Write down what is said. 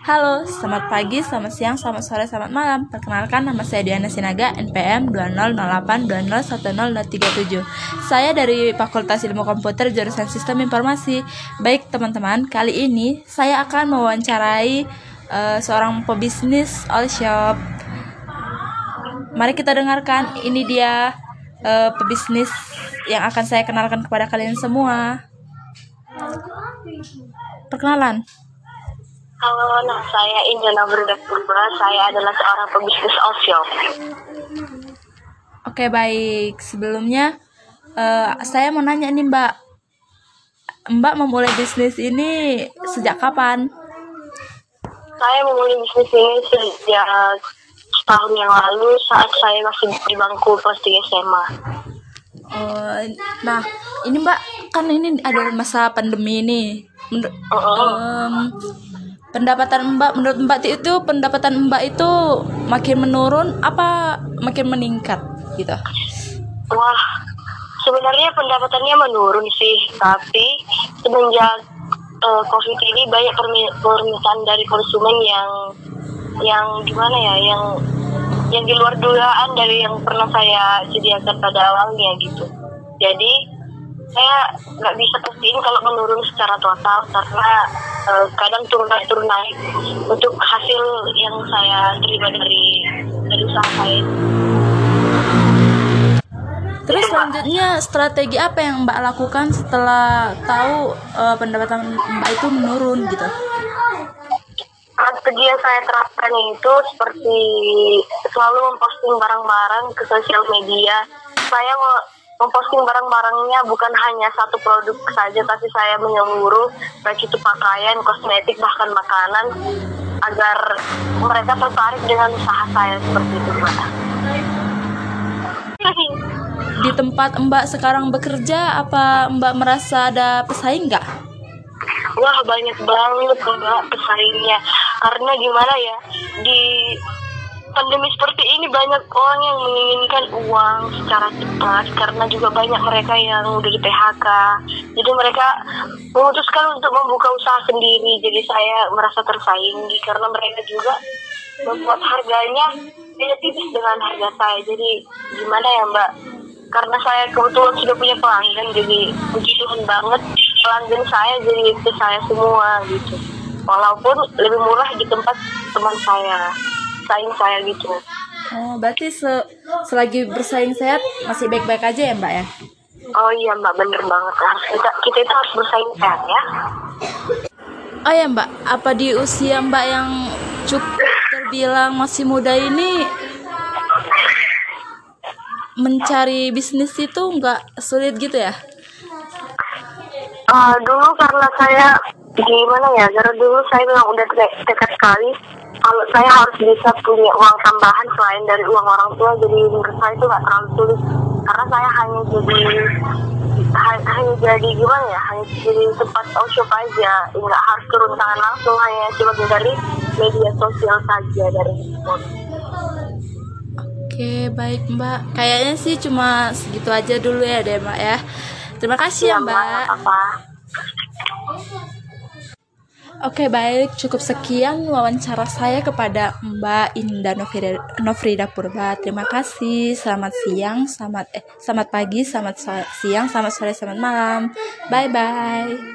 Halo, selamat pagi, selamat siang, selamat sore, selamat malam. Perkenalkan nama saya Diana Sinaga, NPM 2008201037. Saya dari Fakultas Ilmu Komputer jurusan Sistem Informasi. Baik teman-teman, kali ini saya akan mewawancarai uh, seorang pebisnis all shop. Mari kita dengarkan, ini dia uh, pebisnis yang akan saya kenalkan kepada kalian semua. Perkenalan. Halo, nama saya Injana Berda Purba. Saya adalah seorang pebisnis offshore. Oke, baik. Sebelumnya, uh, saya mau nanya nih, Mbak. Mbak memulai bisnis ini sejak kapan? Saya memulai bisnis ini sejak tahun yang lalu saat saya masih di bangku kelas 3 SMA. Uh, nah, ini Mbak, kan ini ada masa pandemi ini. Menur uh -uh. um, pendapatan Mbak menurut Mbak itu pendapatan Mbak itu makin menurun apa makin meningkat gitu? Wah, sebenarnya pendapatannya menurun sih, tapi semenjak uh, COVID ini banyak permintaan dari konsumen yang yang gimana ya, yang yang di luar dugaan dari yang pernah saya sediakan pada awalnya gitu. Jadi saya nggak bisa pastiin kalau menurun secara total karena uh, kadang turun naik turun naik untuk hasil yang saya terima dari dari usaha saya. Terus selanjutnya strategi apa yang Mbak lakukan setelah tahu uh, pendapatan Mbak itu menurun gitu? Strategi yang saya terapkan itu seperti selalu memposting barang-barang ke sosial media. Saya mau memposting barang-barangnya bukan hanya satu produk saja tapi saya menyeluruh baik itu pakaian, kosmetik bahkan makanan agar mereka tertarik dengan usaha saya seperti itu Mbak. Di tempat Mbak sekarang bekerja apa Mbak merasa ada pesaing nggak? Wah banyak banget Mbak pesaingnya karena gimana ya di pandemi seperti ini banyak orang yang menginginkan uang secara cepat karena juga banyak mereka yang udah di PHK. Jadi mereka memutuskan untuk membuka usaha sendiri. Jadi saya merasa tersaingi karena mereka juga membuat harganya tidak tipis dengan harga saya. Jadi gimana ya Mbak? Karena saya kebetulan sudah punya pelanggan, jadi puji Tuhan banget pelanggan saya jadi itu saya semua gitu. Walaupun lebih murah di tempat teman saya bersaing saya gitu. Oh berarti se selagi bersaing sehat masih baik-baik aja ya mbak ya? Oh iya mbak bener banget harus kita kita itu harus bersaing sehat ya. Oh ya mbak apa di usia mbak yang cukup terbilang masih muda ini mencari bisnis itu nggak sulit gitu ya? Uh, dulu karena saya gimana ya, karena dulu saya memang udah dekat sekali kalau saya harus bisa punya uang tambahan selain dari uang orang tua jadi menurut saya itu nggak terlalu sulit. Karena saya hanya jadi hanya jadi gimana ya hanya jadi tempat shop aja. Nggak harus turun tangan langsung hanya cuma dari media sosial saja dari handphone Oke baik mbak. Kayaknya sih cuma segitu aja dulu ya deh mbak ya. Terima kasih ya, ya mbak. Apa Oke baik, cukup sekian wawancara saya kepada Mbak Indah Nofrida, Nofrida Purba. Terima kasih. Selamat siang, selamat eh selamat pagi, selamat siang, selamat sore, selamat malam. Bye bye.